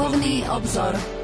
Duchovný obzor.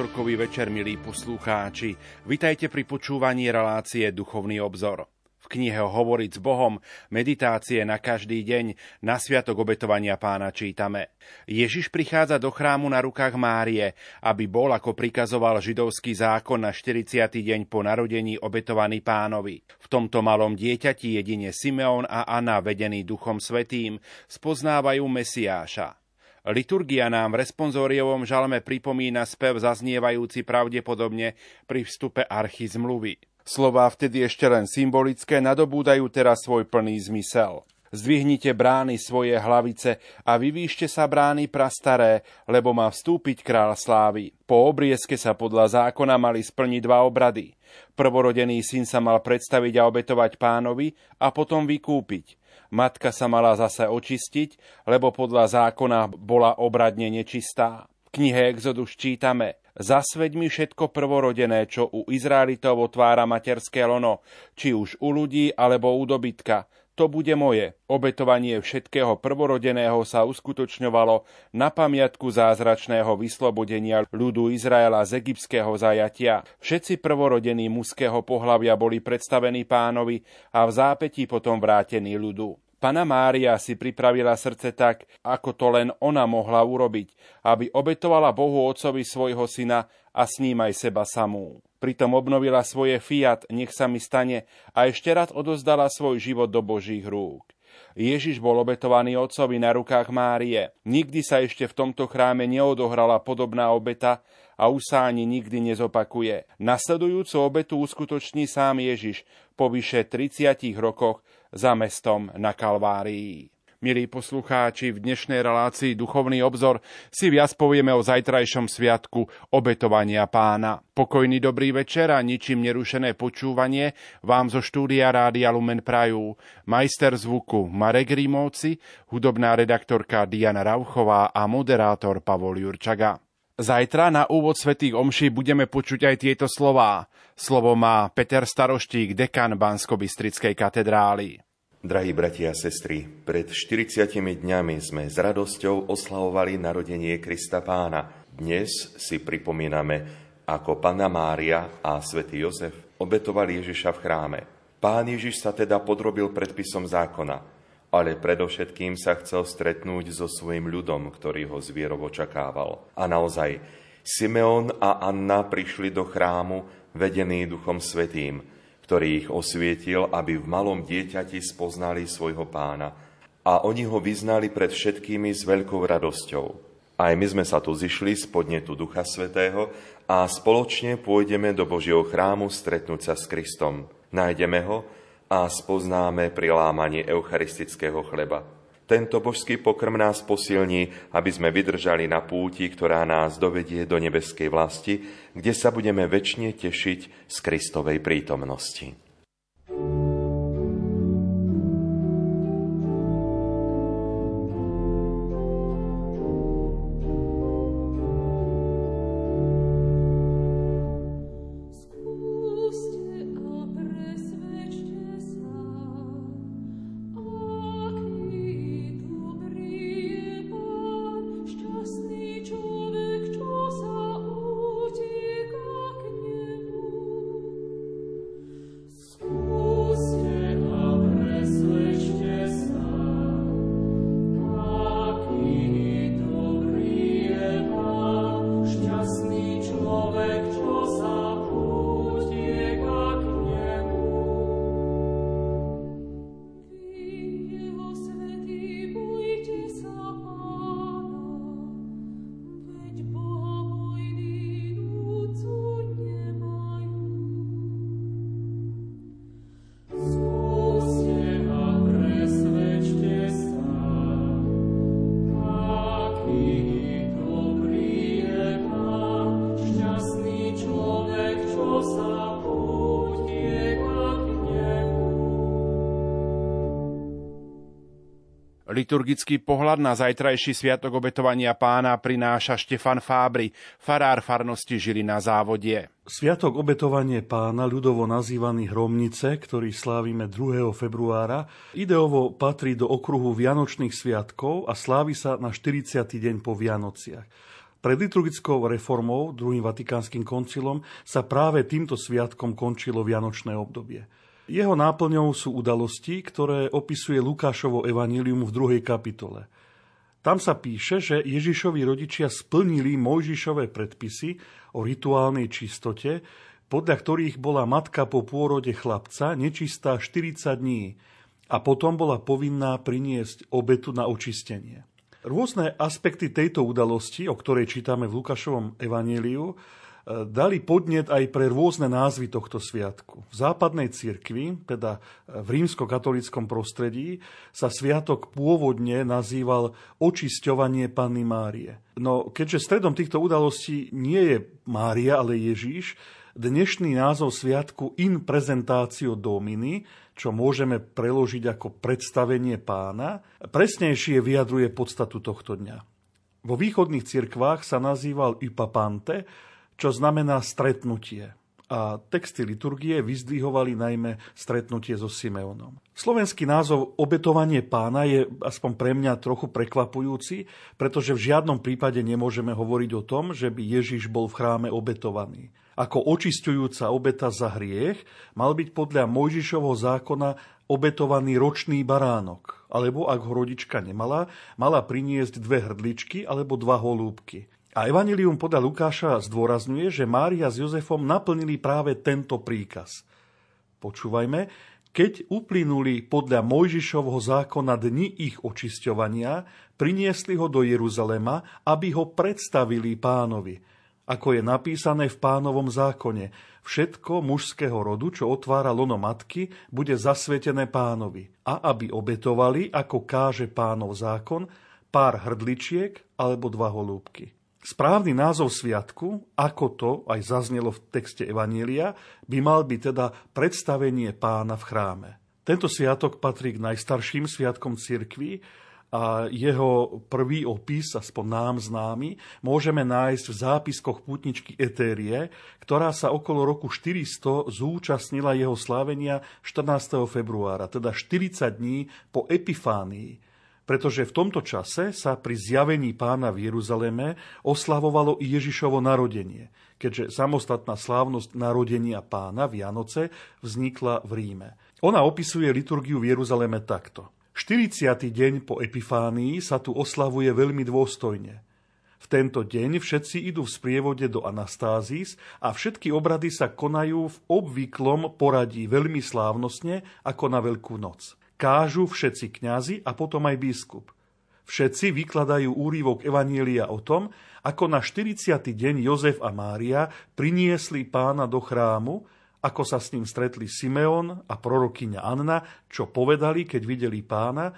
Útorkový večer, milí poslucháči. Vitajte pri počúvaní relácie Duchovný obzor. V knihe Hovoriť s Bohom, meditácie na každý deň, na sviatok obetovania pána čítame. Ježiš prichádza do chrámu na rukách Márie, aby bol, ako prikazoval židovský zákon na 40. deň po narodení obetovaný pánovi. V tomto malom dieťati jedine Simeon a Anna, vedení Duchom Svetým, spoznávajú Mesiáša. Liturgia nám v responsóriovom žalme pripomína spev zaznievajúci pravdepodobne pri vstupe archy zmluvy. Slová vtedy ešte len symbolické nadobúdajú teraz svoj plný zmysel. Zdvihnite brány svoje hlavice a vyvýšte sa brány prastaré, lebo má vstúpiť král slávy. Po obriezke sa podľa zákona mali splniť dva obrady. Prvorodený syn sa mal predstaviť a obetovať pánovi a potom vykúpiť. Matka sa mala zase očistiť, lebo podľa zákona bola obradne nečistá. V knihe Exodus čítame Zasveď mi všetko prvorodené, čo u Izraelitov otvára materské lono, či už u ľudí alebo u dobytka, to bude moje. Obetovanie všetkého prvorodeného sa uskutočňovalo na pamiatku zázračného vyslobodenia ľudu Izraela z egyptského zajatia. Všetci prvorodení mužského pohlavia boli predstavení pánovi a v zápätí potom vrátení ľudu. Pana Mária si pripravila srdce tak, ako to len ona mohla urobiť, aby obetovala Bohu Otcovi svojho syna a s ním aj seba samú. Pritom obnovila svoje fiat, nech sa mi stane, a ešte raz odozdala svoj život do Božích rúk. Ježiš bol obetovaný otcovi na rukách Márie. Nikdy sa ešte v tomto chráme neodohrala podobná obeta a už sa ani nikdy nezopakuje. Nasledujúcu obetu uskutoční sám Ježiš po vyše 30 rokoch za mestom na Kalvárii. Milí poslucháči, v dnešnej relácii Duchovný obzor si viac povieme o zajtrajšom sviatku obetovania pána. Pokojný dobrý večer a ničím nerušené počúvanie vám zo štúdia Rádia Lumen Prajú. Majster zvuku Marek Rímovci, hudobná redaktorka Diana Rauchová a moderátor Pavol Jurčaga. Zajtra na úvod Svetých Omší budeme počuť aj tieto slová. Slovo má Peter Staroštík, dekan Bansko-Bystrickej katedrály. Drahí bratia a sestry, pred 40 dňami sme s radosťou oslavovali narodenie Krista Pána. Dnes si pripomíname, ako Panna Mária a svätý Jozef obetovali Ježiša v chráme. Pán Ježiš sa teda podrobil predpisom zákona, ale predovšetkým sa chcel stretnúť so svojim ľudom, ktorý ho zvierov očakával. A naozaj, Simeon a Anna prišli do chrámu vedení Duchom Svetým – ktorý ich osvietil, aby v malom dieťati spoznali svojho pána. A oni ho vyznali pred všetkými s veľkou radosťou. Aj my sme sa tu zišli z podnetu Ducha Svetého a spoločne pôjdeme do Božieho chrámu stretnúť sa s Kristom. Nájdeme ho a spoznáme pri lámaní eucharistického chleba. Tento božský pokrm nás posilní, aby sme vydržali na púti, ktorá nás dovedie do nebeskej vlasti, kde sa budeme väčšine tešiť z Kristovej prítomnosti. Liturgický pohľad na zajtrajší sviatok obetovania pána prináša Štefan Fábry, farár farnosti žili na závodie. Sviatok obetovanie pána, ľudovo nazývaný Hromnice, ktorý slávime 2. februára, ideovo patrí do okruhu Vianočných sviatkov a slávi sa na 40. deň po Vianociach. Pred liturgickou reformou, druhým vatikánskym koncilom, sa práve týmto sviatkom končilo Vianočné obdobie. Jeho náplňou sú udalosti, ktoré opisuje Lukášovo evanílium v druhej kapitole. Tam sa píše, že Ježišovi rodičia splnili Mojžišové predpisy o rituálnej čistote, podľa ktorých bola matka po pôrode chlapca nečistá 40 dní a potom bola povinná priniesť obetu na očistenie. Rôzne aspekty tejto udalosti, o ktorej čítame v Lukášovom evaníliu, dali podnet aj pre rôzne názvy tohto sviatku. V západnej cirkvi, teda v rímsko-katolickom prostredí, sa sviatok pôvodne nazýval očisťovanie Panny Márie. No keďže stredom týchto udalostí nie je Mária, ale Ježíš, dnešný názov sviatku in prezentácio domini, čo môžeme preložiť ako predstavenie pána, presnejšie vyjadruje podstatu tohto dňa. Vo východných cirkvách sa nazýval Ypapante, čo znamená stretnutie. A texty liturgie vyzdvihovali najmä stretnutie so Simeonom. Slovenský názov obetovanie pána je aspoň pre mňa trochu prekvapujúci, pretože v žiadnom prípade nemôžeme hovoriť o tom, že by Ježiš bol v chráme obetovaný. Ako očistujúca obeta za hriech mal byť podľa Mojžišovho zákona obetovaný ročný baránok, alebo ak ho rodička nemala, mala priniesť dve hrdličky alebo dva holúbky. A Evangelium podľa Lukáša zdôrazňuje, že Mária s Jozefom naplnili práve tento príkaz. Počúvajme, keď uplynuli podľa Mojžišovho zákona dni ich očisťovania, priniesli ho do Jeruzalema, aby ho predstavili pánovi. Ako je napísané v pánovom zákone, všetko mužského rodu, čo otvára lono matky, bude zasvetené pánovi. A aby obetovali, ako káže pánov zákon, pár hrdličiek alebo dva holúbky. Správny názov sviatku, ako to aj zaznelo v texte Evanielia, by mal byť teda predstavenie pána v chráme. Tento sviatok patrí k najstarším sviatkom cirkvi a jeho prvý opis, aspoň nám známy, môžeme nájsť v zápiskoch putničky Etérie, ktorá sa okolo roku 400 zúčastnila jeho slávenia 14. februára, teda 40 dní po Epifánii, pretože v tomto čase sa pri zjavení pána v Jeruzaleme oslavovalo i Ježišovo narodenie, keďže samostatná slávnosť narodenia pána Vianoce vznikla v Ríme. Ona opisuje liturgiu v Jeruzaleme takto. 40. deň po Epifánii sa tu oslavuje veľmi dôstojne. V tento deň všetci idú v sprievode do Anastázis a všetky obrady sa konajú v obvyklom poradí veľmi slávnostne ako na Veľkú noc kážu všetci kňazi a potom aj biskup. Všetci vykladajú úrivok Evanielia o tom, ako na 40. deň Jozef a Mária priniesli pána do chrámu, ako sa s ním stretli Simeon a prorokyňa Anna, čo povedali, keď videli pána,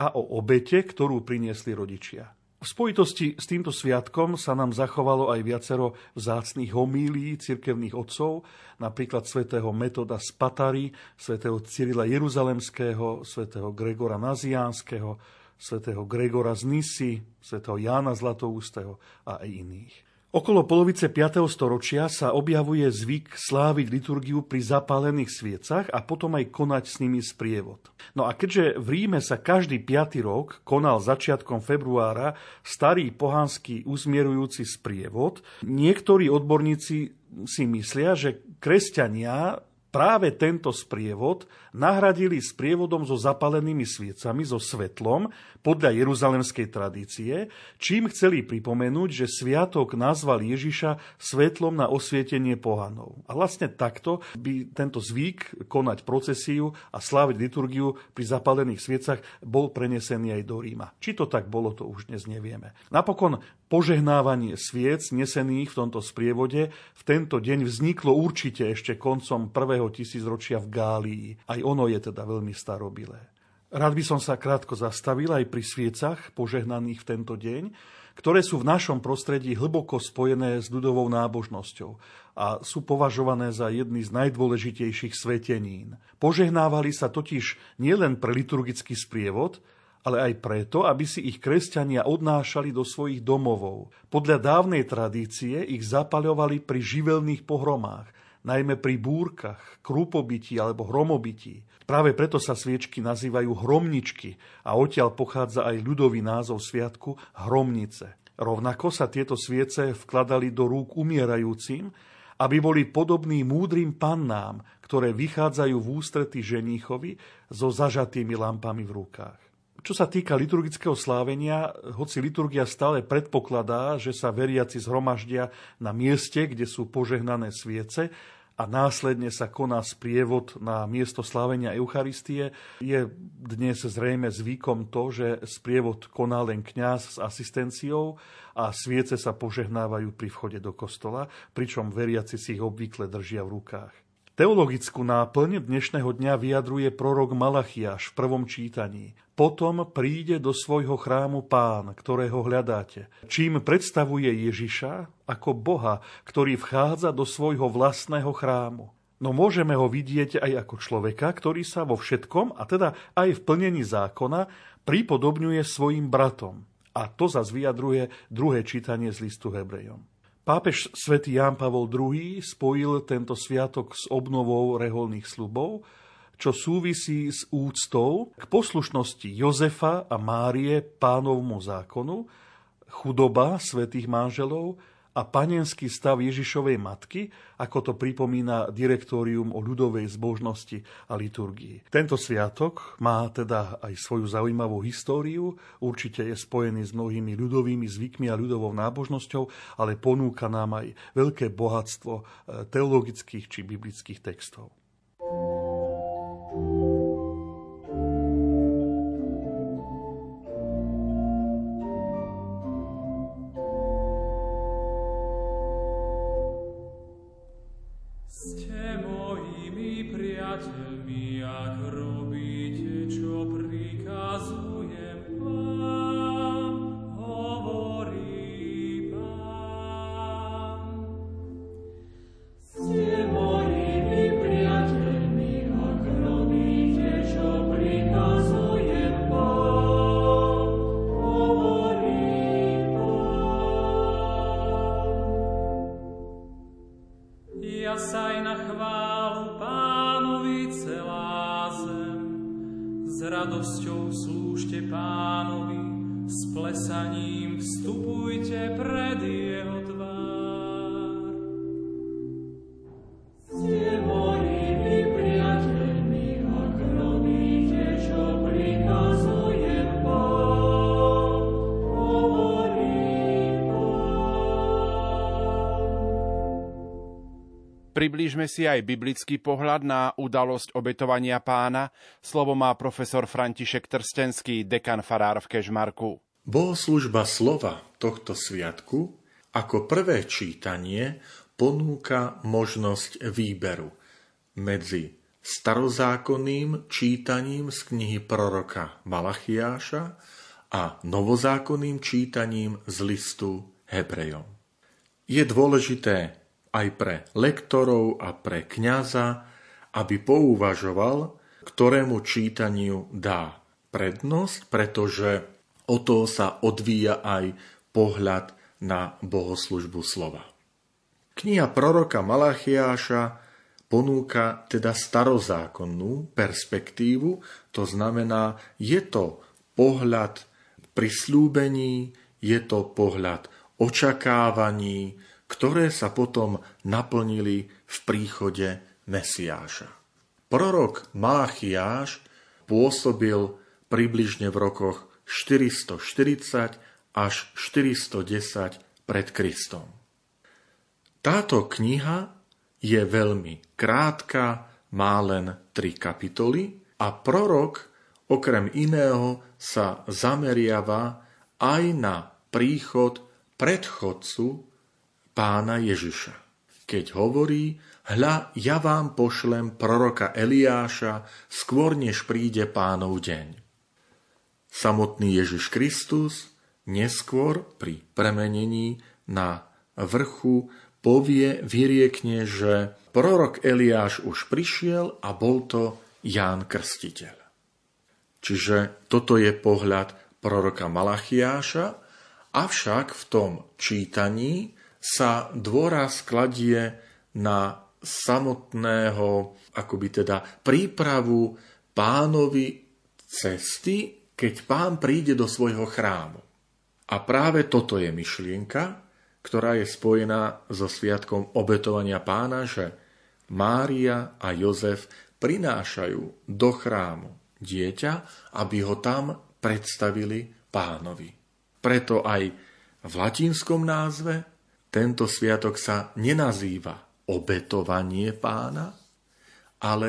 a o obete, ktorú priniesli rodičia. V spojitosti s týmto sviatkom sa nám zachovalo aj viacero vzácných homílií cirkevných otcov, napríklad svätého Metoda z Patary, svätého Cyrila Jeruzalemského, svätého Gregora Naziánskeho, svätého Gregora z Nisy, svätého Jána Zlatoústeho a aj iných. Okolo polovice 5. storočia sa objavuje zvyk sláviť liturgiu pri zapálených sviecach a potom aj konať s nimi sprievod. No a keďže v Ríme sa každý 5. rok konal začiatkom februára starý pohanský uzmierujúci sprievod, niektorí odborníci si myslia, že kresťania práve tento sprievod nahradili sprievodom so zapalenými sviecami, so svetlom, podľa jeruzalemskej tradície, čím chceli pripomenúť, že sviatok nazval Ježiša svetlom na osvietenie pohanov. A vlastne takto by tento zvyk konať procesiu a sláviť liturgiu pri zapalených sviecach bol prenesený aj do Ríma. Či to tak bolo, to už dnes nevieme. Napokon požehnávanie sviec nesených v tomto sprievode v tento deň vzniklo určite ešte koncom prvého tisícročia v Gálii. Aj ono je teda veľmi starobilé. Rád by som sa krátko zastavil aj pri sviecach požehnaných v tento deň, ktoré sú v našom prostredí hlboko spojené s ľudovou nábožnosťou a sú považované za jedny z najdôležitejších svetenín. Požehnávali sa totiž nielen pre liturgický sprievod, ale aj preto, aby si ich kresťania odnášali do svojich domovov. Podľa dávnej tradície ich zapaľovali pri živelných pohromách, najmä pri búrkach, krúpobytí alebo hromobití. Práve preto sa sviečky nazývajú hromničky a odtiaľ pochádza aj ľudový názov sviatku hromnice. Rovnako sa tieto sviece vkladali do rúk umierajúcim, aby boli podobní múdrym pannám, ktoré vychádzajú v ústrety ženíchovi so zažatými lampami v rukách. Čo sa týka liturgického slávenia, hoci liturgia stále predpokladá, že sa veriaci zhromaždia na mieste, kde sú požehnané sviece a následne sa koná sprievod na miesto slávenia Eucharistie, je dnes zrejme zvykom to, že sprievod koná len kňaz s asistenciou a sviece sa požehnávajú pri vchode do kostola, pričom veriaci si ich obvykle držia v rukách. Teologickú náplň dnešného dňa vyjadruje prorok Malachiaš v prvom čítaní. Potom príde do svojho chrámu pán, ktorého hľadáte. Čím predstavuje Ježiša ako Boha, ktorý vchádza do svojho vlastného chrámu. No môžeme ho vidieť aj ako človeka, ktorý sa vo všetkom, a teda aj v plnení zákona, pripodobňuje svojim bratom. A to zase vyjadruje druhé čítanie z listu Hebrejom. Pápež svätý Ján Pavol II spojil tento sviatok s obnovou reholných slubov, čo súvisí s úctou k poslušnosti Jozefa a Márie pánovmu zákonu, chudoba svätých manželov a panenský stav Ježišovej matky, ako to pripomína direktórium o ľudovej zbožnosti a liturgii. Tento sviatok má teda aj svoju zaujímavú históriu, určite je spojený s mnohými ľudovými zvykmi a ľudovou nábožnosťou, ale ponúka nám aj veľké bohatstvo eh, teologických či biblických textov. Priblížme si aj biblický pohľad na udalosť obetovania pána. Slovo má profesor František Trstenský, dekan farár v Kežmarku. Bohoslužba slova tohto sviatku ako prvé čítanie ponúka možnosť výberu medzi starozákonným čítaním z knihy proroka Malachiáša a novozákonným čítaním z listu Hebrejom. Je dôležité aj pre lektorov a pre kňaza, aby pouvažoval, ktorému čítaniu dá prednosť, pretože o to sa odvíja aj pohľad na bohoslužbu slova. Kniha proroka Malachiáša ponúka teda starozákonnú perspektívu, to znamená, je to pohľad prislúbení, je to pohľad očakávaní, ktoré sa potom naplnili v príchode Mesiáša. Prorok Malachiáš pôsobil približne v rokoch 440 až 410 pred Kristom. Táto kniha je veľmi krátka, má len tri kapitoly a prorok okrem iného sa zameriava aj na príchod predchodcu pána Ježiša. Keď hovorí, hľa, ja vám pošlem proroka Eliáša skôr, než príde pánov deň. Samotný Ježiš Kristus neskôr pri premenení na vrchu povie, vyriekne, že prorok Eliáš už prišiel a bol to Ján Krstiteľ. Čiže toto je pohľad proroka Malachiáša, avšak v tom čítaní sa dôraz kladie na samotného, akoby teda prípravu pánovi cesty, keď pán príde do svojho chrámu. A práve toto je myšlienka, ktorá je spojená so sviatkom obetovania pána, že Mária a Jozef prinášajú do chrámu dieťa, aby ho tam predstavili pánovi. Preto aj v latinskom názve tento sviatok sa nenazýva obetovanie pána, ale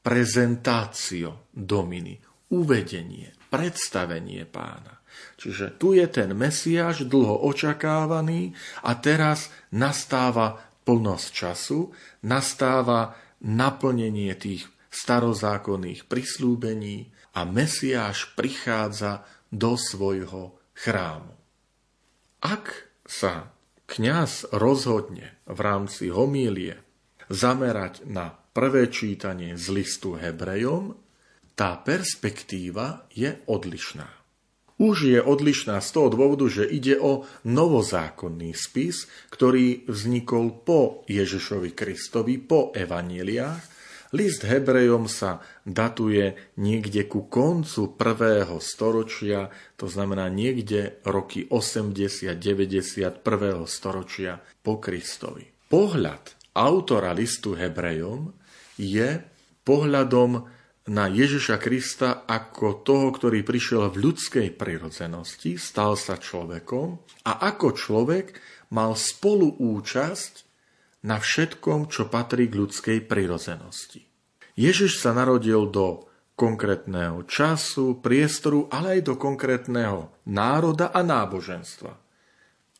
prezentácio dominy, uvedenie, predstavenie pána. Čiže tu je ten Mesiáš dlho očakávaný a teraz nastáva plnosť času, nastáva naplnenie tých starozákonných prislúbení a Mesiáš prichádza do svojho chrámu. Ak sa kňaz rozhodne v rámci homílie zamerať na prvé čítanie z listu Hebrejom, tá perspektíva je odlišná už je odlišná z toho dôvodu, že ide o novozákonný spis, ktorý vznikol po Ježišovi Kristovi, po evaníliách. List Hebrejom sa datuje niekde ku koncu prvého storočia, to znamená niekde roky 80-90 prvého storočia po Kristovi. Pohľad autora listu Hebrejom je pohľadom na Ježiša Krista ako toho, ktorý prišiel v ľudskej prirodzenosti, stal sa človekom a ako človek mal spoluúčasť na všetkom, čo patrí k ľudskej prirodzenosti. Ježiš sa narodil do konkrétneho času, priestoru, ale aj do konkrétneho národa a náboženstva.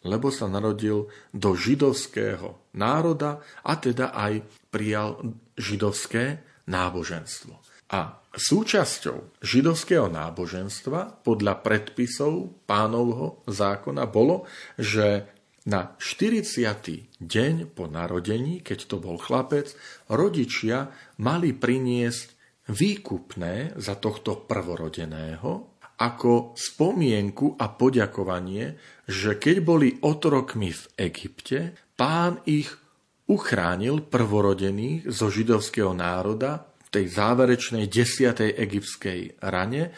Lebo sa narodil do židovského národa a teda aj prijal židovské náboženstvo. A súčasťou židovského náboženstva podľa predpisov pánovho zákona bolo, že na 40. deň po narodení, keď to bol chlapec, rodičia mali priniesť výkupné za tohto prvorodeného ako spomienku a poďakovanie, že keď boli otrokmi v Egypte, pán ich uchránil prvorodených zo židovského národa tej záverečnej desiatej egyptskej rane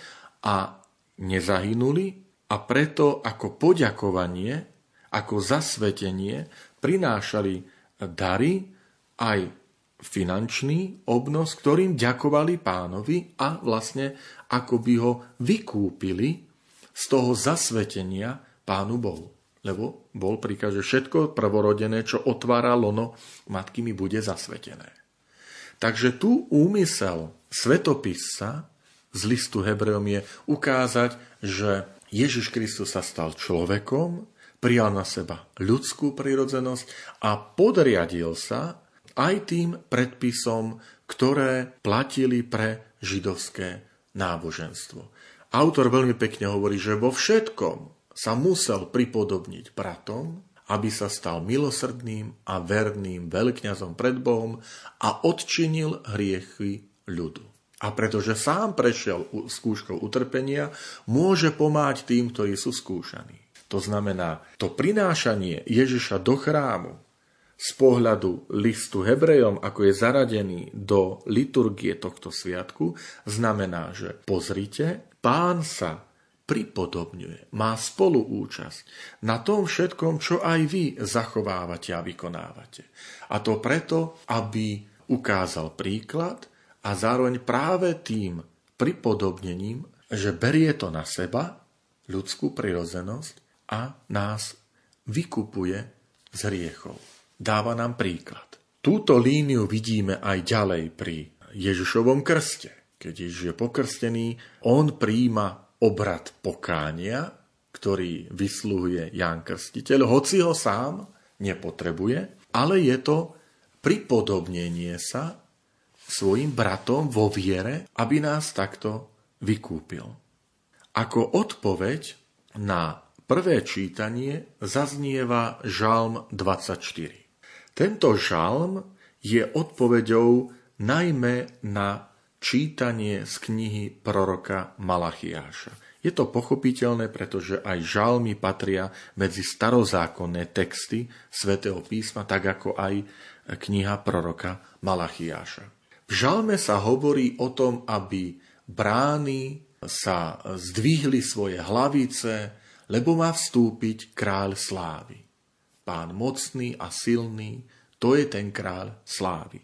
a nezahynuli a preto ako poďakovanie, ako zasvetenie prinášali dary aj finančný obnos, ktorým ďakovali pánovi a vlastne ako by ho vykúpili z toho zasvetenia pánu Bohu. Lebo bol príkaz, že všetko prvorodené, čo otvára lono matky mi bude zasvetené. Takže tu úmysel svetopisca z listu Hebrejom je ukázať, že Ježiš Kristus sa stal človekom, prijal na seba ľudskú prirodzenosť a podriadil sa aj tým predpisom, ktoré platili pre židovské náboženstvo. Autor veľmi pekne hovorí, že vo všetkom sa musel pripodobniť bratom, aby sa stal milosrdným a verným veľkňazom pred Bohom a odčinil hriechy ľudu. A pretože sám prešiel skúškou utrpenia, môže pomáť tým, ktorí sú skúšaní. To znamená, to prinášanie Ježiša do chrámu z pohľadu listu Hebrejom, ako je zaradený do liturgie tohto sviatku, znamená, že pozrite, pán sa pripodobňuje, má spoluúčasť na tom všetkom, čo aj vy zachovávate a vykonávate. A to preto, aby ukázal príklad a zároveň práve tým pripodobnením, že berie to na seba, ľudskú prirodzenosť a nás vykupuje z hriechov. Dáva nám príklad. Túto líniu vidíme aj ďalej pri Ježišovom krste. Keď Ježiš je pokrstený, on príjima obrad pokánia, ktorý vysluhuje Ján Krstiteľ, hoci ho sám nepotrebuje, ale je to pripodobnenie sa svojim bratom vo viere, aby nás takto vykúpil. Ako odpoveď na prvé čítanie zaznieva Žalm 24. Tento žalm je odpoveďou najmä na čítanie z knihy proroka Malachiáša. Je to pochopiteľné, pretože aj žalmy patria medzi starozákonné texty svätého písma, tak ako aj kniha proroka Malachiáša. V žalme sa hovorí o tom, aby brány sa zdvihli svoje hlavice, lebo má vstúpiť kráľ slávy. Pán mocný a silný, to je ten kráľ slávy.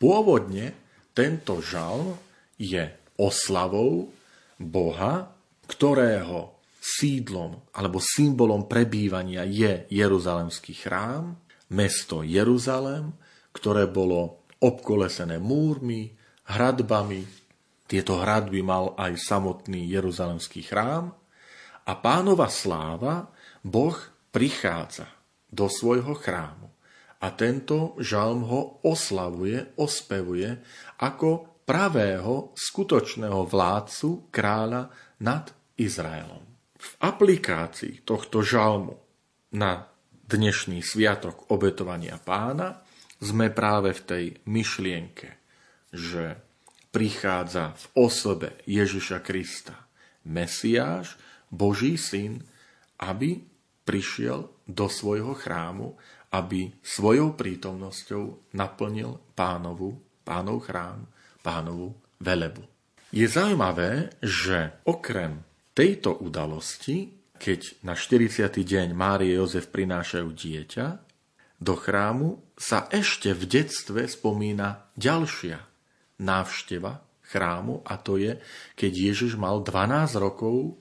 Pôvodne tento žalm je oslavou Boha, ktorého sídlom alebo symbolom prebývania je Jeruzalemský chrám, mesto Jeruzalem, ktoré bolo obkolesené múrmi, hradbami. Tieto hradby mal aj samotný Jeruzalemský chrám. A pánova sláva, Boh prichádza do svojho chrámu. A tento žalm ho oslavuje, ospevuje ako pravého, skutočného vládcu, kráľa nad Izraelom. V aplikácii tohto žalmu na dnešný sviatok obetovania pána sme práve v tej myšlienke, že prichádza v osobe Ježiša Krista, Mesiáš, Boží syn, aby prišiel do svojho chrámu, aby svojou prítomnosťou naplnil pánovu, pánov chrám, pánovu velebu. Je zaujímavé, že okrem tejto udalosti, keď na 40. deň Márie Jozef prinášajú dieťa, do chrámu sa ešte v detstve spomína ďalšia návšteva chrámu a to je, keď Ježiš mal 12 rokov,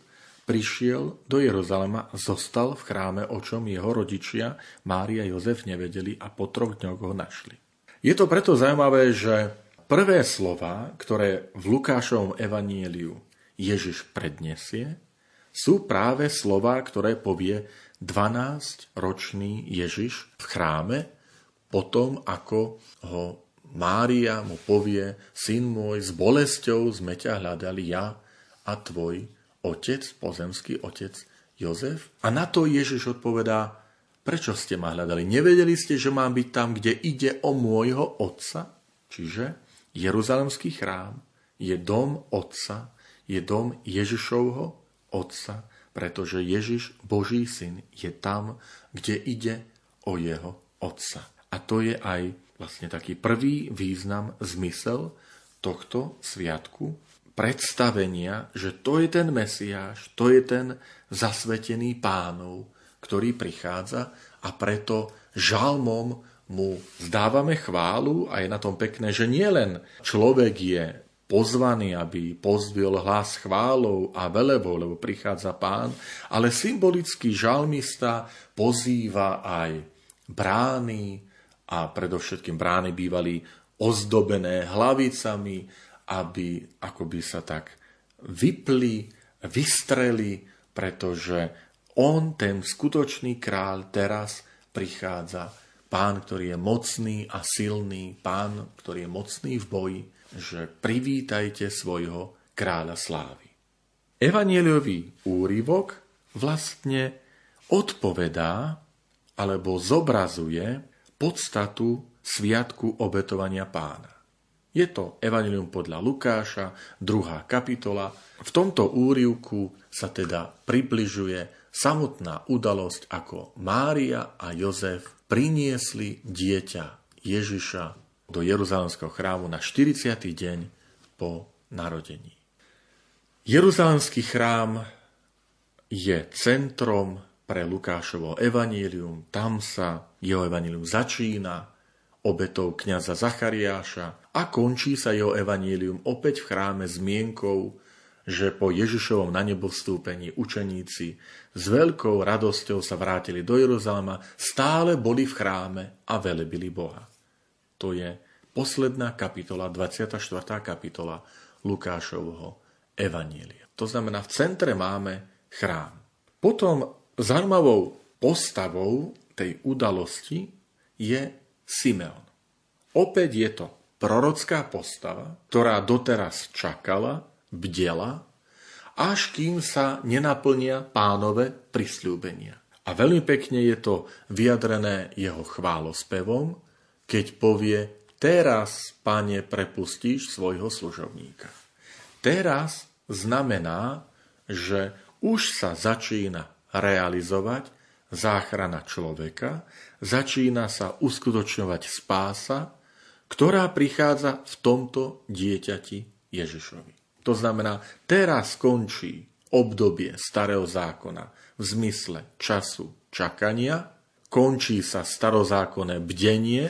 prišiel do Jeruzalema, zostal v chráme, o čom jeho rodičia Mária a Jozef nevedeli a po troch dňoch ho našli. Je to preto zaujímavé, že prvé slova, ktoré v Lukášovom evanieliu Ježiš predniesie, sú práve slova, ktoré povie 12-ročný Ježiš v chráme, potom ako ho Mária mu povie, syn môj, s bolesťou sme ťa hľadali ja a tvoj otec, pozemský otec Jozef. A na to Ježiš odpovedá, prečo ste ma hľadali? Nevedeli ste, že mám byť tam, kde ide o môjho otca? Čiže Jeruzalemský chrám je dom otca, je dom Ježišovho Otca, pretože Ježiš, Boží syn, je tam, kde ide o jeho Otca. A to je aj vlastne taký prvý význam, zmysel tohto sviatku, predstavenia, že to je ten Mesiáš, to je ten zasvetený pánov, ktorý prichádza a preto žalmom mu zdávame chválu a je na tom pekné, že nielen človek je pozvaný, aby pozdvil hlas chválou a velebou, lebo prichádza pán, ale symbolický žalmista pozýva aj brány a predovšetkým brány bývali ozdobené hlavicami, aby akoby sa tak vypli, vystreli, pretože on, ten skutočný kráľ, teraz prichádza. Pán, ktorý je mocný a silný, pán, ktorý je mocný v boji, že privítajte svojho kráľa slávy. Evanieliový úryvok vlastne odpovedá alebo zobrazuje podstatu sviatku obetovania pána. Je to Evangelium podľa Lukáša, druhá kapitola. V tomto úrivku sa teda približuje samotná udalosť, ako Mária a Jozef priniesli dieťa Ježiša do Jeruzalemského chrámu na 40. deň po narodení. Jeruzalemský chrám je centrom pre Lukášovo evanílium. Tam sa jeho evanílium začína obetou kniaza Zachariáša a končí sa jeho evanílium opäť v chráme zmienkou, že po Ježišovom na nebo vstúpení učeníci s veľkou radosťou sa vrátili do Jeruzalema, stále boli v chráme a velebili Boha. To je posledná kapitola, 24. kapitola Lukášovho Evanielia. To znamená, v centre máme chrám. Potom zaujímavou postavou tej udalosti je Simeon. Opäť je to prorocká postava, ktorá doteraz čakala, bdela, až kým sa nenaplnia pánové prisľúbenia. A veľmi pekne je to vyjadrené jeho chválospevom, keď povie, teraz, pane, prepustíš svojho služobníka. Teraz znamená, že už sa začína realizovať záchrana človeka, začína sa uskutočňovať spása, ktorá prichádza v tomto dieťati Ježišovi. To znamená, teraz končí obdobie starého zákona v zmysle času čakania, končí sa starozákonné bdenie,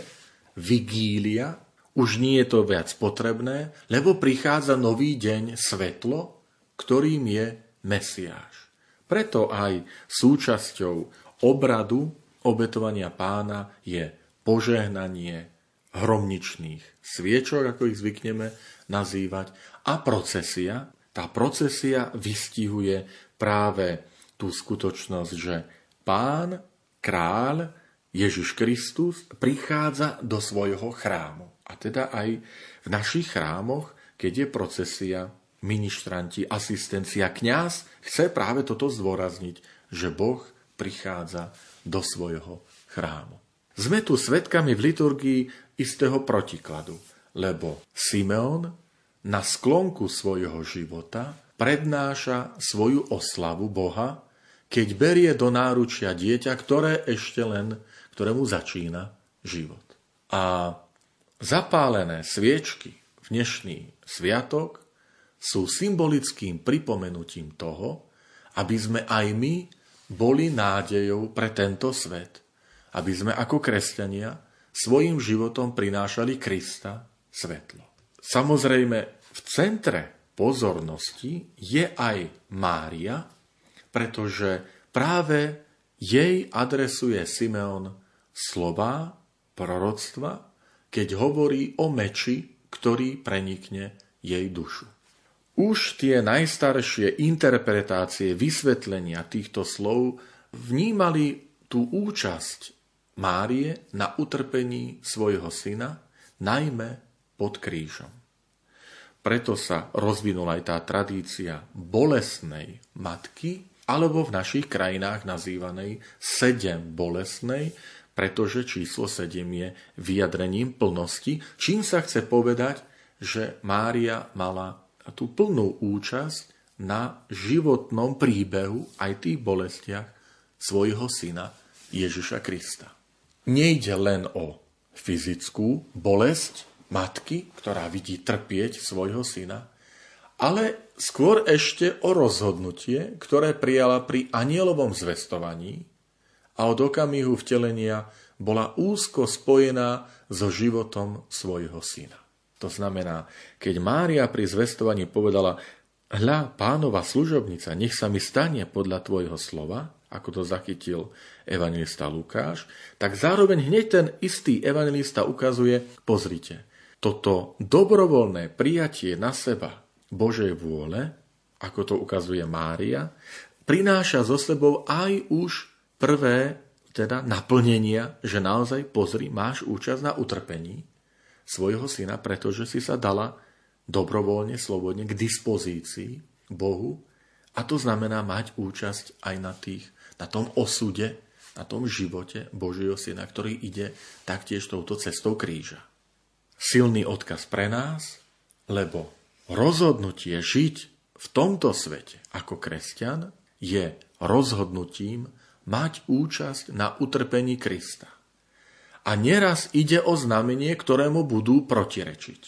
vigília, už nie je to viac potrebné, lebo prichádza nový deň svetlo, ktorým je Mesiáš. Preto aj súčasťou obradu obetovania pána je požehnanie hromničných sviečok, ako ich zvykneme nazývať, a procesia. Tá procesia vystihuje práve tú skutočnosť, že pán, kráľ, Ježiš Kristus prichádza do svojho chrámu. A teda aj v našich chrámoch, keď je procesia, ministranti, asistencia, kňaz chce práve toto zdôrazniť, že Boh prichádza do svojho chrámu. Sme tu svetkami v liturgii istého protikladu, lebo Simeon na sklonku svojho života prednáša svoju oslavu Boha, keď berie do náručia dieťa, ktoré ešte len ktorému začína život. A zapálené sviečky v dnešný sviatok sú symbolickým pripomenutím toho, aby sme aj my boli nádejou pre tento svet, aby sme ako kresťania svojim životom prinášali Krista svetlo. Samozrejme, v centre pozornosti je aj Mária, pretože práve jej adresuje Simeon slova proroctva, keď hovorí o meči, ktorý prenikne jej dušu. Už tie najstaršie interpretácie, vysvetlenia týchto slov vnímali tú účasť Márie na utrpení svojho syna, najmä pod krížom. Preto sa rozvinula aj tá tradícia bolesnej matky, alebo v našich krajinách nazývanej sedem bolesnej, pretože číslo 7 je vyjadrením plnosti, čím sa chce povedať, že Mária mala tú plnú účasť na životnom príbehu aj tých bolestiach svojho syna Ježiša Krista. Nejde len o fyzickú bolesť matky, ktorá vidí trpieť svojho syna, ale skôr ešte o rozhodnutie, ktoré prijala pri anielovom zvestovaní, a od okamihu vtelenia bola úzko spojená so životom svojho syna. To znamená, keď Mária pri zvestovaní povedala, hľa, pánova služobnica, nech sa mi stane podľa tvojho slova, ako to zachytil evangelista Lukáš, tak zároveň hneď ten istý evangelista ukazuje, pozrite, toto dobrovoľné prijatie na seba Božej vôle, ako to ukazuje Mária, prináša so sebou aj už prvé teda naplnenia, že naozaj pozri, máš účasť na utrpení svojho syna, pretože si sa dala dobrovoľne, slobodne k dispozícii Bohu. A to znamená mať účasť aj na, tých, na tom osude, na tom živote Božieho syna, ktorý ide taktiež touto cestou kríža. Silný odkaz pre nás, lebo rozhodnutie žiť v tomto svete ako kresťan je rozhodnutím mať účasť na utrpení Krista. A neraz ide o znamenie, ktorému budú protirečiť,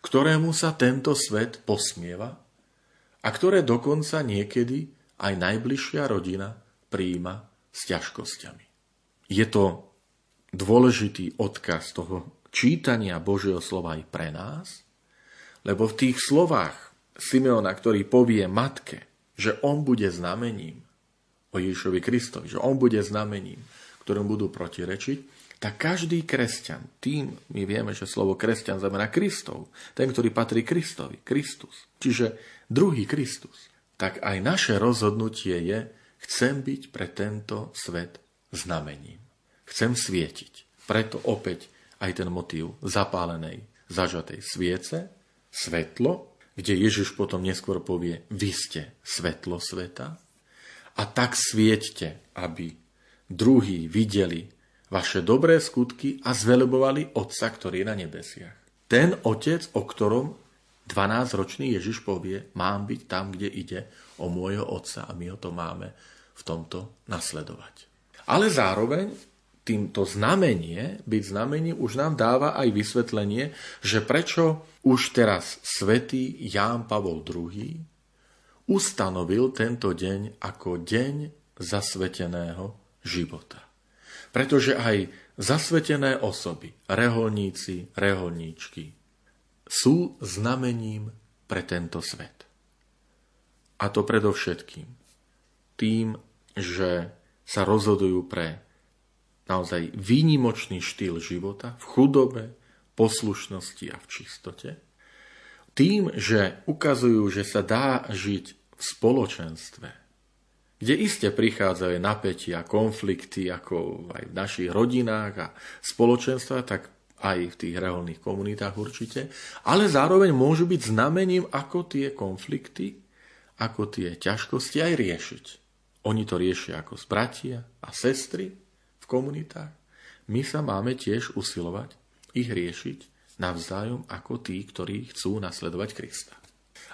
ktorému sa tento svet posmieva a ktoré dokonca niekedy aj najbližšia rodina príjima s ťažkosťami. Je to dôležitý odkaz toho čítania Božieho slova aj pre nás, lebo v tých slovách Simeona, ktorý povie matke, že on bude znamením o Ježišovi Kristovi, že on bude znamením, ktorom budú protirečiť, tak každý kresťan, tým my vieme, že slovo kresťan znamená Kristov, ten, ktorý patrí Kristovi, Kristus, čiže druhý Kristus, tak aj naše rozhodnutie je, chcem byť pre tento svet znamením. Chcem svietiť. Preto opäť aj ten motív zapálenej, zažatej sviece, svetlo, kde Ježiš potom neskôr povie, vy ste svetlo sveta, a tak svieťte, aby druhí videli vaše dobré skutky a zvelebovali Otca, ktorý je na nebesiach. Ten Otec, o ktorom 12-ročný Ježiš povie, mám byť tam, kde ide o môjho Otca a my ho to máme v tomto nasledovať. Ale zároveň týmto znamenie, byť znamením, už nám dáva aj vysvetlenie, že prečo už teraz svätý Ján Pavol II ustanovil tento deň ako deň zasveteného života. Pretože aj zasvetené osoby, reholníci, reholníčky, sú znamením pre tento svet. A to predovšetkým tým, že sa rozhodujú pre naozaj výnimočný štýl života v chudobe, poslušnosti a v čistote, tým, že ukazujú, že sa dá žiť v spoločenstve, kde iste prichádzajú napätia, konflikty, ako aj v našich rodinách a spoločenstvách, tak aj v tých reholných komunitách určite, ale zároveň môžu byť znamením, ako tie konflikty, ako tie ťažkosti aj riešiť. Oni to riešia ako bratia a sestry v komunitách. My sa máme tiež usilovať ich riešiť navzájom ako tí, ktorí chcú nasledovať Krista.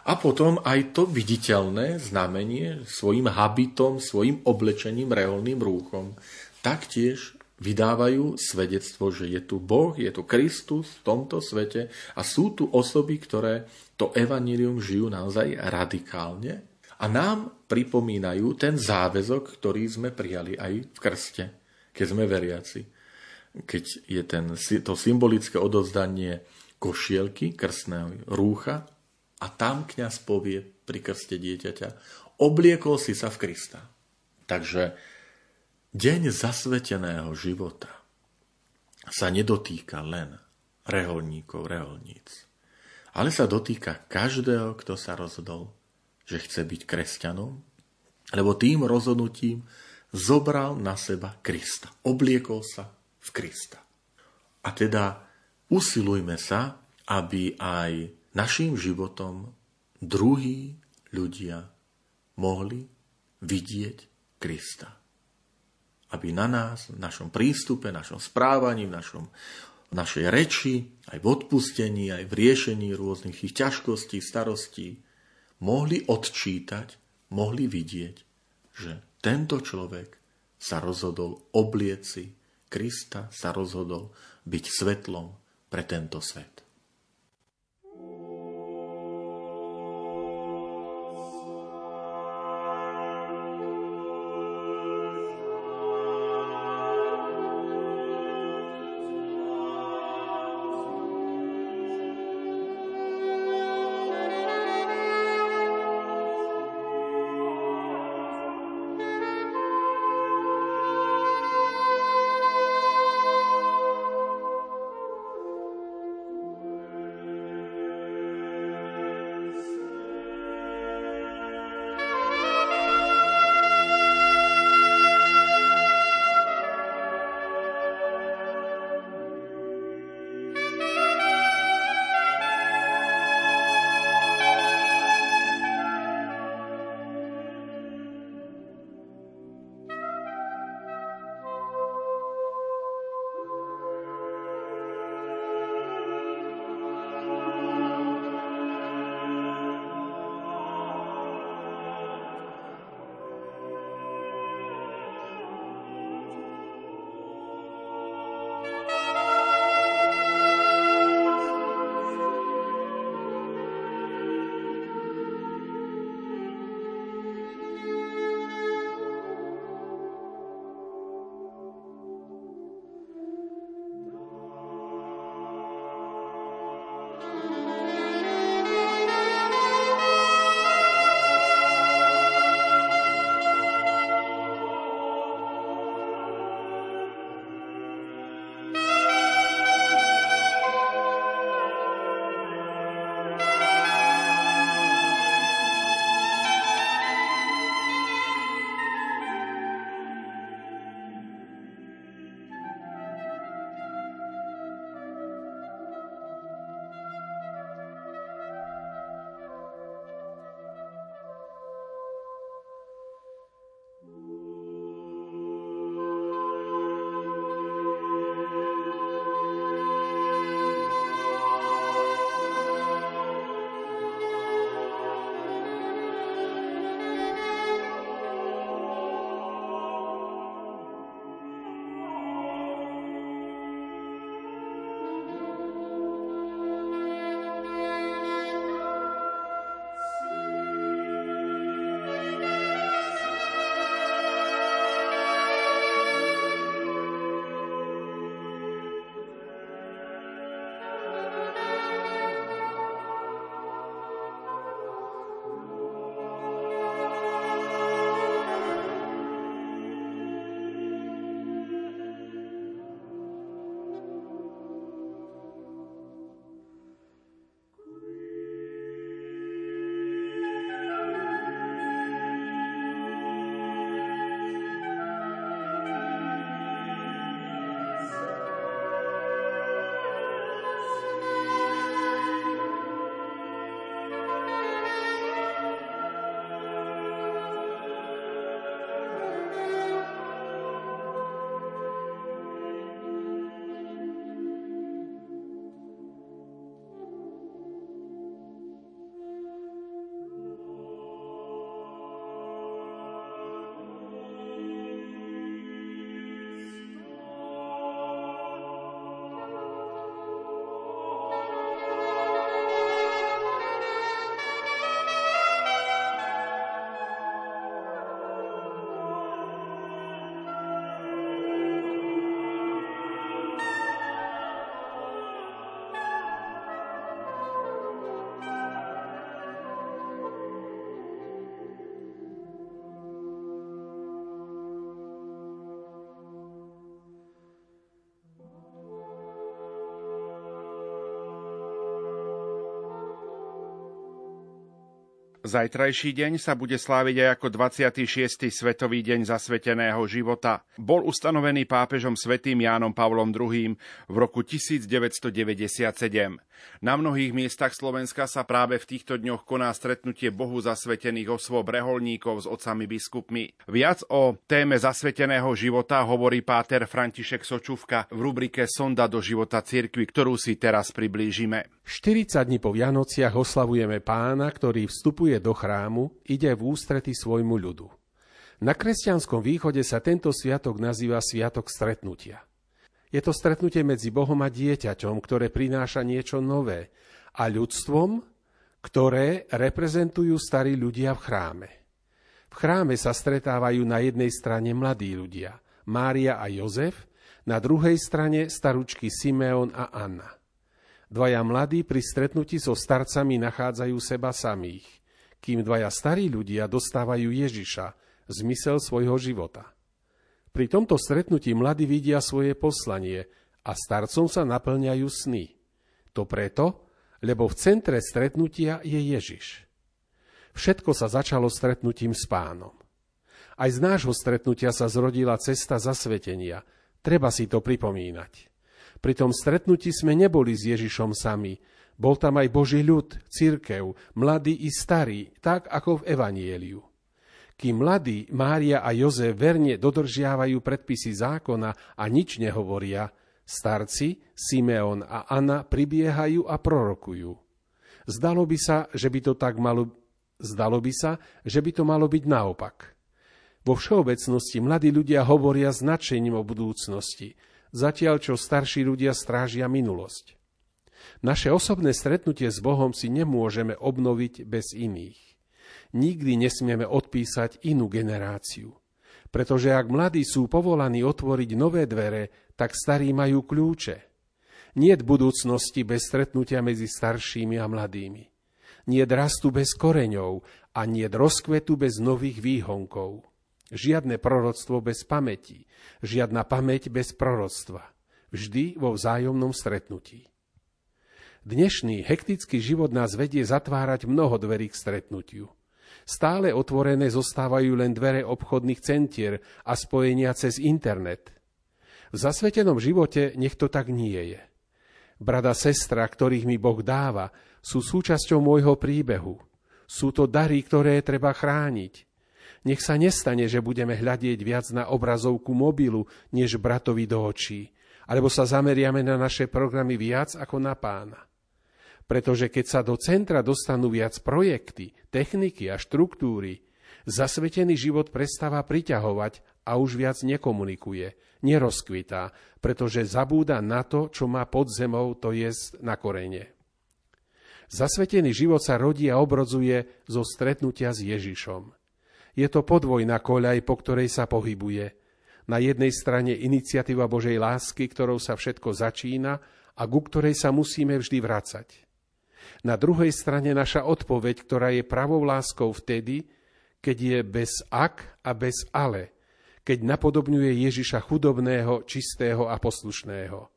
A potom aj to viditeľné znamenie svojim habitom, svojim oblečením, reholným rúchom, taktiež vydávajú svedectvo, že je tu Boh, je tu Kristus v tomto svete a sú tu osoby, ktoré to evanílium žijú naozaj radikálne a nám pripomínajú ten záväzok, ktorý sme prijali aj v krste, keď sme veriaci. Keď je ten, to symbolické odovzdanie košielky, krstného rúcha, a tam kňaz povie pri krste dieťaťa, obliekol si sa v Krista. Takže deň zasveteného života sa nedotýka len reholníkov, reholníc, ale sa dotýka každého, kto sa rozhodol, že chce byť kresťanom, lebo tým rozhodnutím zobral na seba Krista, obliekol sa v Krista. A teda usilujme sa, aby aj našim životom druhí ľudia mohli vidieť Krista. Aby na nás, v našom prístupe, v našom správaní, v, našom, v našej reči, aj v odpustení, aj v riešení rôznych ich ťažkostí, starostí, mohli odčítať, mohli vidieť, že tento človek sa rozhodol oblieci Krista, sa rozhodol byť svetlom pre tento svet. Zajtrajší deň sa bude sláviť aj ako 26. Svetový deň zasveteného života. Bol ustanovený pápežom svätým Jánom Pavlom II. v roku 1997. Na mnohých miestach Slovenska sa práve v týchto dňoch koná stretnutie Bohu zasvetených osôb reholníkov s otcami biskupmi. Viac o téme zasveteného života hovorí páter František Sočuvka v rubrike Sonda do života cirkvi, ktorú si teraz priblížime. 40 dní po Vianociach oslavujeme pána, ktorý vstupuje do chrámu, ide v ústrety svojmu ľudu. Na kresťanskom východe sa tento sviatok nazýva Sviatok stretnutia. Je to stretnutie medzi Bohom a dieťaťom, ktoré prináša niečo nové a ľudstvom, ktoré reprezentujú starí ľudia v chráme. V chráme sa stretávajú na jednej strane mladí ľudia, Mária a Jozef, na druhej strane staručky Simeon a Anna. Dvaja mladí pri stretnutí so starcami nachádzajú seba samých, kým dvaja starí ľudia dostávajú Ježiša, zmysel svojho života. Pri tomto stretnutí mladí vidia svoje poslanie a starcom sa naplňajú sny. To preto, lebo v centre stretnutia je Ježiš. Všetko sa začalo stretnutím s pánom. Aj z nášho stretnutia sa zrodila cesta zasvetenia. Treba si to pripomínať. Pri tom stretnutí sme neboli s Ježišom sami. Bol tam aj Boží ľud, církev, mladí i starí, tak ako v Evanieliu. Kým mladí Mária a Jozef verne dodržiavajú predpisy zákona a nič nehovoria, starci Simeon a Anna pribiehajú a prorokujú. Zdalo by sa, že by to tak malo, zdalo by sa, že by to malo byť naopak. Vo všeobecnosti mladí ľudia hovoria značením o budúcnosti, zatiaľ čo starší ľudia strážia minulosť. Naše osobné stretnutie s Bohom si nemôžeme obnoviť bez iných nikdy nesmieme odpísať inú generáciu. Pretože ak mladí sú povolaní otvoriť nové dvere, tak starí majú kľúče. Niet budúcnosti bez stretnutia medzi staršími a mladými. Niet rastu bez koreňov a niet rozkvetu bez nových výhonkov. Žiadne proroctvo bez pamäti, žiadna pamäť bez proroctva. Vždy vo vzájomnom stretnutí. Dnešný hektický život nás vedie zatvárať mnoho dverí k stretnutiu. Stále otvorené zostávajú len dvere obchodných centier a spojenia cez internet. V zasvetenom živote nech to tak nie je. Brada, sestra, ktorých mi Boh dáva, sú súčasťou môjho príbehu. Sú to dary, ktoré treba chrániť. Nech sa nestane, že budeme hľadieť viac na obrazovku mobilu, než bratovi do očí, alebo sa zameriame na naše programy viac ako na pána. Pretože keď sa do centra dostanú viac projekty, techniky a štruktúry, zasvetený život prestáva priťahovať a už viac nekomunikuje, nerozkvitá, pretože zabúda na to, čo má pod zemou, to je na korene. Zasvetený život sa rodí a obrodzuje zo stretnutia s Ježišom. Je to podvojná koľaj, po ktorej sa pohybuje. Na jednej strane iniciatíva Božej lásky, ktorou sa všetko začína a ku ktorej sa musíme vždy vracať. Na druhej strane naša odpoveď, ktorá je pravou láskou vtedy, keď je bez ak a bez ale, keď napodobňuje Ježiša chudobného, čistého a poslušného.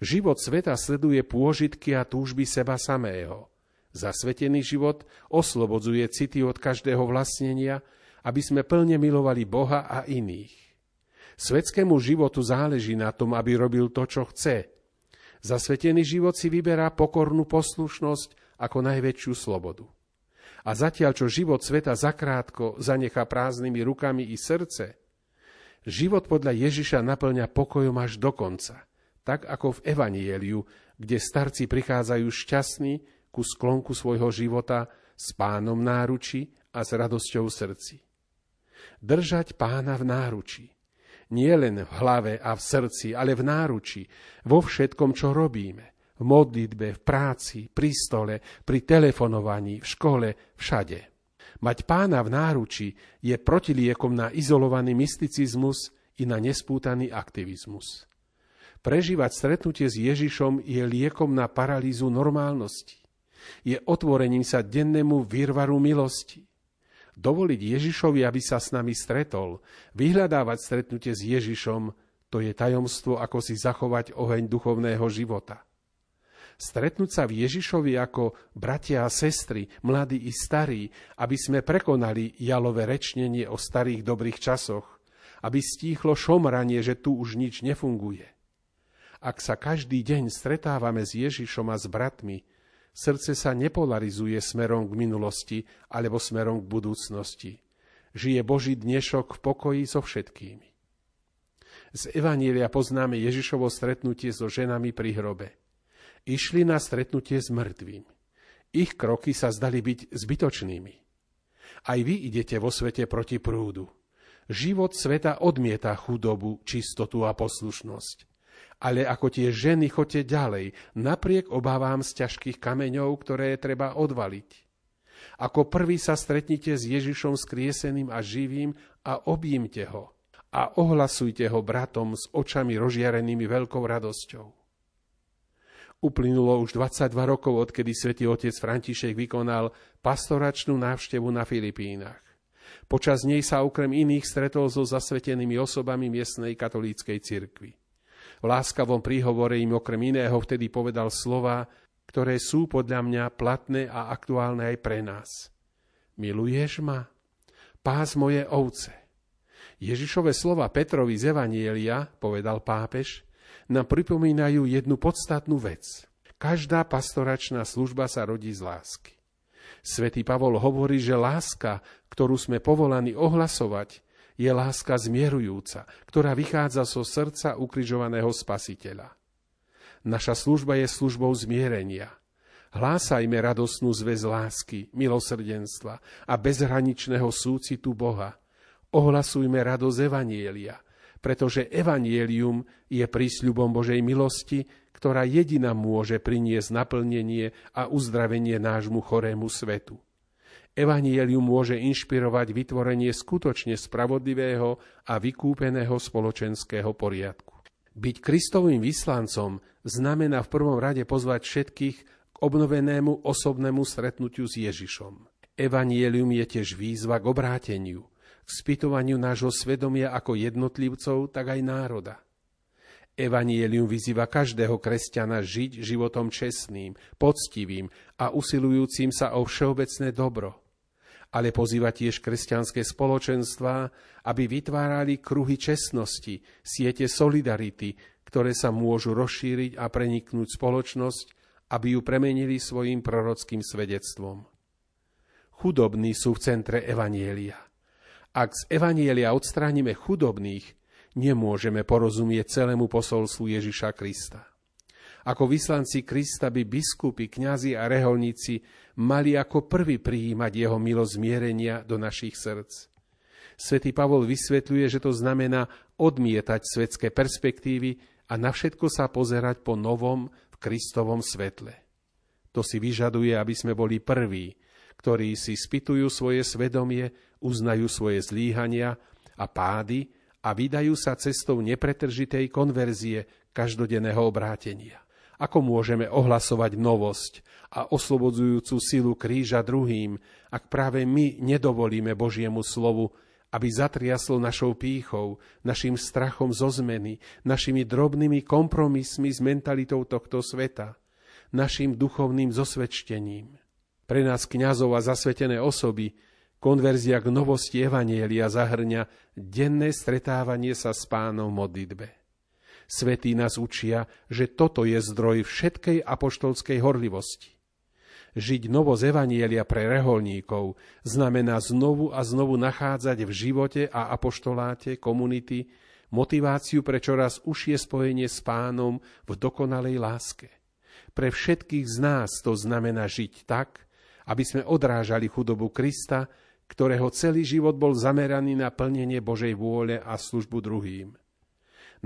Život sveta sleduje pôžitky a túžby seba samého. Zasvetený život oslobodzuje city od každého vlastnenia, aby sme plne milovali Boha a iných. Svetskému životu záleží na tom, aby robil to, čo chce, Zasvetený život si vyberá pokornú poslušnosť ako najväčšiu slobodu. A zatiaľ, čo život sveta zakrátko zanechá prázdnymi rukami i srdce, život podľa Ježiša naplňa pokojom až do konca, tak ako v Evanieliu, kde starci prichádzajú šťastní ku sklonku svojho života s pánom náruči a s radosťou v srdci. Držať pána v náruči – nie len v hlave a v srdci, ale v náruči, vo všetkom, čo robíme. V modlitbe, v práci, pri stole, pri telefonovaní, v škole, všade. Mať pána v náruči je protiliekom na izolovaný mysticizmus i na nespútaný aktivizmus. Prežívať stretnutie s Ježišom je liekom na paralýzu normálnosti. Je otvorením sa dennému výrvaru milosti dovoliť Ježišovi, aby sa s nami stretol, vyhľadávať stretnutie s Ježišom, to je tajomstvo, ako si zachovať oheň duchovného života. Stretnúť sa v Ježišovi ako bratia a sestry, mladí i starí, aby sme prekonali jalové rečnenie o starých dobrých časoch, aby stíchlo šomranie, že tu už nič nefunguje. Ak sa každý deň stretávame s Ježišom a s bratmi, srdce sa nepolarizuje smerom k minulosti alebo smerom k budúcnosti. Žije Boží dnešok v pokoji so všetkými. Z Evanielia poznáme Ježišovo stretnutie so ženami pri hrobe išli na stretnutie s mŕtvým. Ich kroky sa zdali byť zbytočnými. Aj vy idete vo svete proti prúdu. Život sveta odmieta chudobu, čistotu a poslušnosť. Ale ako tie ženy choďte ďalej, napriek obávam z ťažkých kameňov, ktoré treba odvaliť. Ako prvý sa stretnite s Ježišom skrieseným a živým a objímte ho a ohlasujte ho bratom s očami rozžiarenými veľkou radosťou. Uplynulo už 22 rokov, odkedy svätý otec František vykonal pastoračnú návštevu na Filipínach. Počas nej sa okrem iných stretol so zasvetenými osobami miestnej katolíckej cirkvi. V láskavom príhovore im okrem iného vtedy povedal slova, ktoré sú podľa mňa platné a aktuálne aj pre nás. Miluješ ma? Pás moje ovce. Ježišove slova Petrovi z Evanielia, povedal pápež, nám pripomínajú jednu podstatnú vec. Každá pastoračná služba sa rodí z lásky. Svetý Pavol hovorí, že láska, ktorú sme povolaní ohlasovať, je láska zmierujúca, ktorá vychádza zo srdca ukrižovaného spasiteľa. Naša služba je službou zmierenia. Hlásajme radosnú zväz lásky, milosrdenstva a bezhraničného súcitu Boha. Ohlasujme radosť Evanielia – pretože evanielium je prísľubom Božej milosti, ktorá jediná môže priniesť naplnenie a uzdravenie nášmu chorému svetu. Evanielium môže inšpirovať vytvorenie skutočne spravodlivého a vykúpeného spoločenského poriadku. Byť Kristovým vyslancom znamená v prvom rade pozvať všetkých k obnovenému osobnému stretnutiu s Ježišom. Evanielium je tiež výzva k obráteniu – spytovaniu nášho svedomia ako jednotlivcov, tak aj národa. Evanielium vyzýva každého kresťana žiť životom čestným, poctivým a usilujúcim sa o všeobecné dobro. Ale pozýva tiež kresťanské spoločenstva, aby vytvárali kruhy čestnosti, siete solidarity, ktoré sa môžu rozšíriť a preniknúť spoločnosť, aby ju premenili svojim prorockým svedectvom. Chudobní sú v centre Evanielia. Ak z Evanielia odstránime chudobných, nemôžeme porozumieť celému posolstvu Ježiša Krista. Ako vyslanci Krista by biskupy, kňazi a reholníci mali ako prvý prijímať jeho milosť zmierenia do našich srdc. Svetý Pavol vysvetľuje, že to znamená odmietať svetské perspektívy a na všetko sa pozerať po novom v Kristovom svetle. To si vyžaduje, aby sme boli prví, ktorí si spýtujú svoje svedomie uznajú svoje zlíhania a pády a vydajú sa cestou nepretržitej konverzie každodenného obrátenia. Ako môžeme ohlasovať novosť a oslobodzujúcu silu kríža druhým, ak práve my nedovolíme Božiemu slovu, aby zatriaslo našou pýchou, našim strachom zo zmeny, našimi drobnými kompromismi s mentalitou tohto sveta, našim duchovným zosvedčením. Pre nás kňazov a zasvetené osoby Konverzia k novosti Evanielia zahrňa denné stretávanie sa s pánom modlitbe. Svetí nás učia, že toto je zdroj všetkej apoštolskej horlivosti. Žiť novo z Evanielia pre reholníkov znamená znovu a znovu nachádzať v živote a apoštoláte komunity motiváciu pre čoraz užšie spojenie s pánom v dokonalej láske. Pre všetkých z nás to znamená žiť tak, aby sme odrážali chudobu Krista ktorého celý život bol zameraný na plnenie Božej vôle a službu druhým.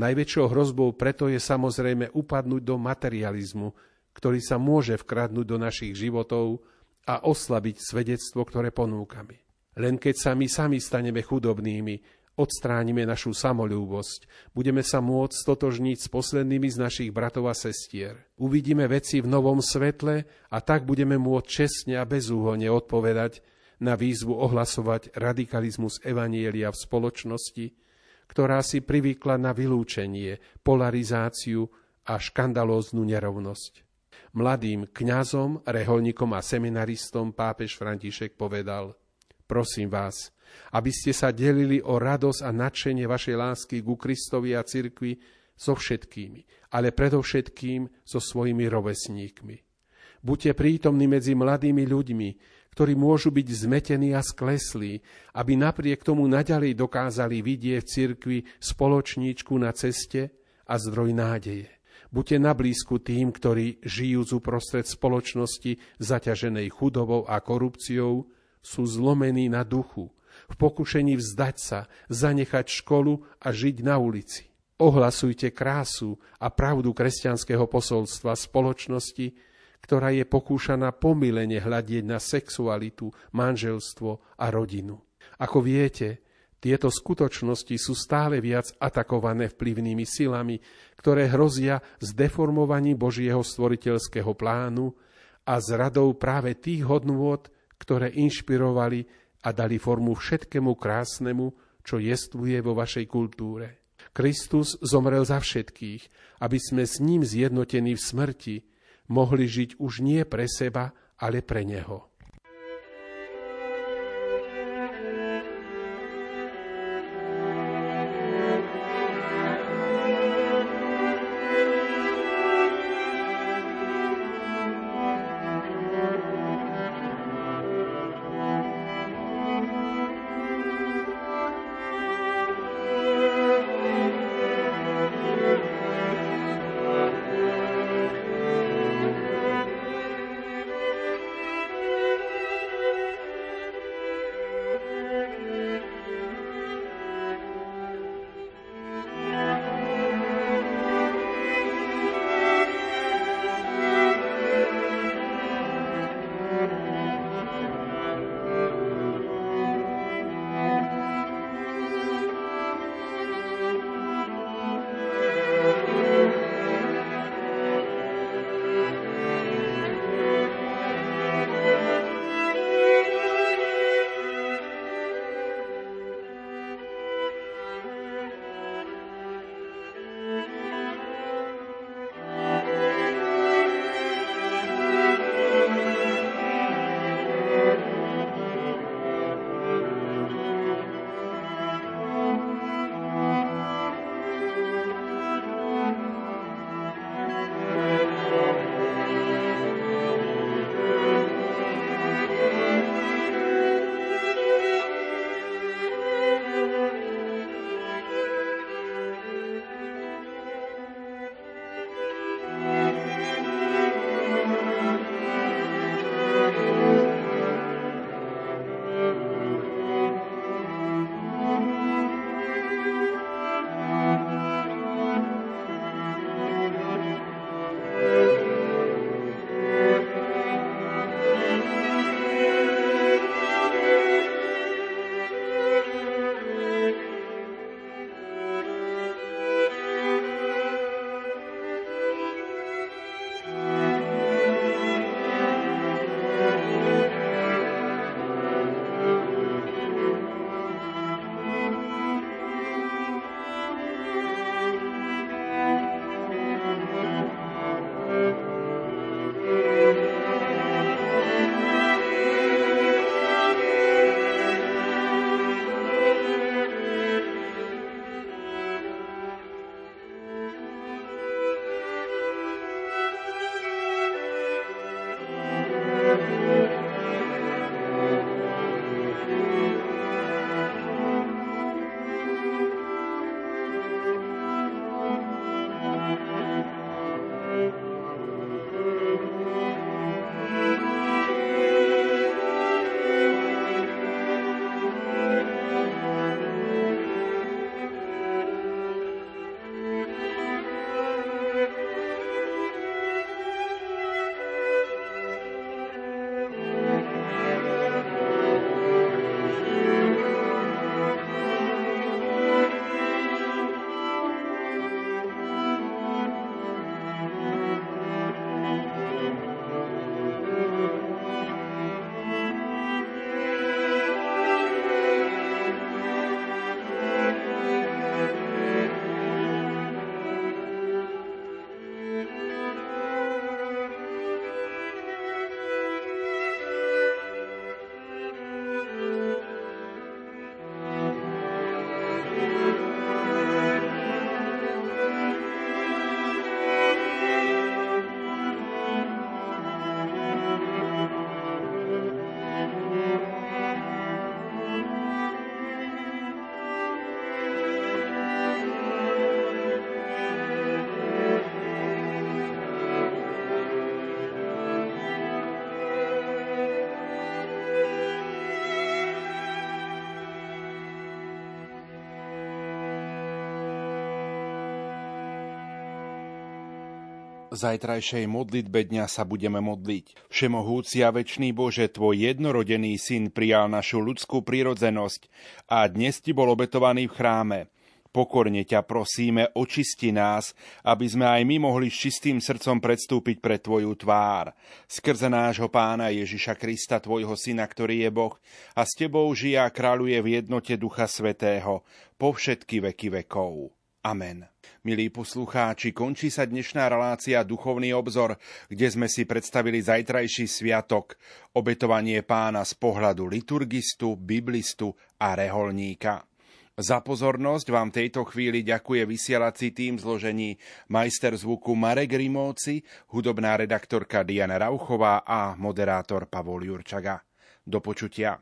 Najväčšou hrozbou preto je samozrejme upadnúť do materializmu, ktorý sa môže vkradnúť do našich životov a oslabiť svedectvo, ktoré ponúkame. Len keď sa my sami staneme chudobnými, odstránime našu samolúbosť, budeme sa môcť stotožniť s poslednými z našich bratov a sestier. Uvidíme veci v novom svetle a tak budeme môcť čestne a bezúhonne odpovedať, na výzvu ohlasovať radikalizmus Evanielia v spoločnosti, ktorá si privykla na vylúčenie, polarizáciu a škandalóznu nerovnosť. Mladým kňazom, reholníkom a seminaristom pápež František povedal Prosím vás, aby ste sa delili o radosť a nadšenie vašej lásky ku Kristovi a cirkvi so všetkými, ale predovšetkým so svojimi rovesníkmi. Buďte prítomní medzi mladými ľuďmi, ktorí môžu byť zmetení a skleslí, aby napriek tomu naďalej dokázali vidieť v cirkvi spoločníčku na ceste a zdroj nádeje. Buďte na blízku tým, ktorí žijúc uprostred spoločnosti zaťaženej chudobou a korupciou, sú zlomení na duchu, v pokušení vzdať sa, zanechať školu a žiť na ulici. Ohlasujte krásu a pravdu kresťanského posolstva spoločnosti, ktorá je pokúšaná pomilene hľadieť na sexualitu, manželstvo a rodinu. Ako viete, tieto skutočnosti sú stále viac atakované vplyvnými silami, ktoré hrozia zdeformovaním Božieho stvoriteľského plánu a zradou práve tých hodnôt, ktoré inšpirovali a dali formu všetkému krásnemu, čo jestvuje vo vašej kultúre. Kristus zomrel za všetkých, aby sme s ním zjednotení v smrti, mohli žiť už nie pre seba, ale pre Neho. Zajtrajšej modlitbe dňa sa budeme modliť. Všemohúci a večný Bože, Tvoj jednorodený syn prijal našu ľudskú prírodzenosť a dnes Ti bol obetovaný v chráme. Pokorne ťa prosíme, očisti nás, aby sme aj my mohli s čistým srdcom predstúpiť pred Tvoju tvár. Skrze nášho pána Ježiša Krista, Tvojho syna, ktorý je Boh, a s Tebou žije a kráľuje v jednote Ducha Svetého, po všetky veky vekov. Amen. Milí poslucháči, končí sa dnešná relácia Duchovný obzor, kde sme si predstavili zajtrajší sviatok, obetovanie pána z pohľadu liturgistu, biblistu a reholníka. Za pozornosť vám tejto chvíli ďakuje vysielací tým zložení majster zvuku Marek Rimóci, hudobná redaktorka Diana Rauchová a moderátor Pavol Jurčaga. Do počutia.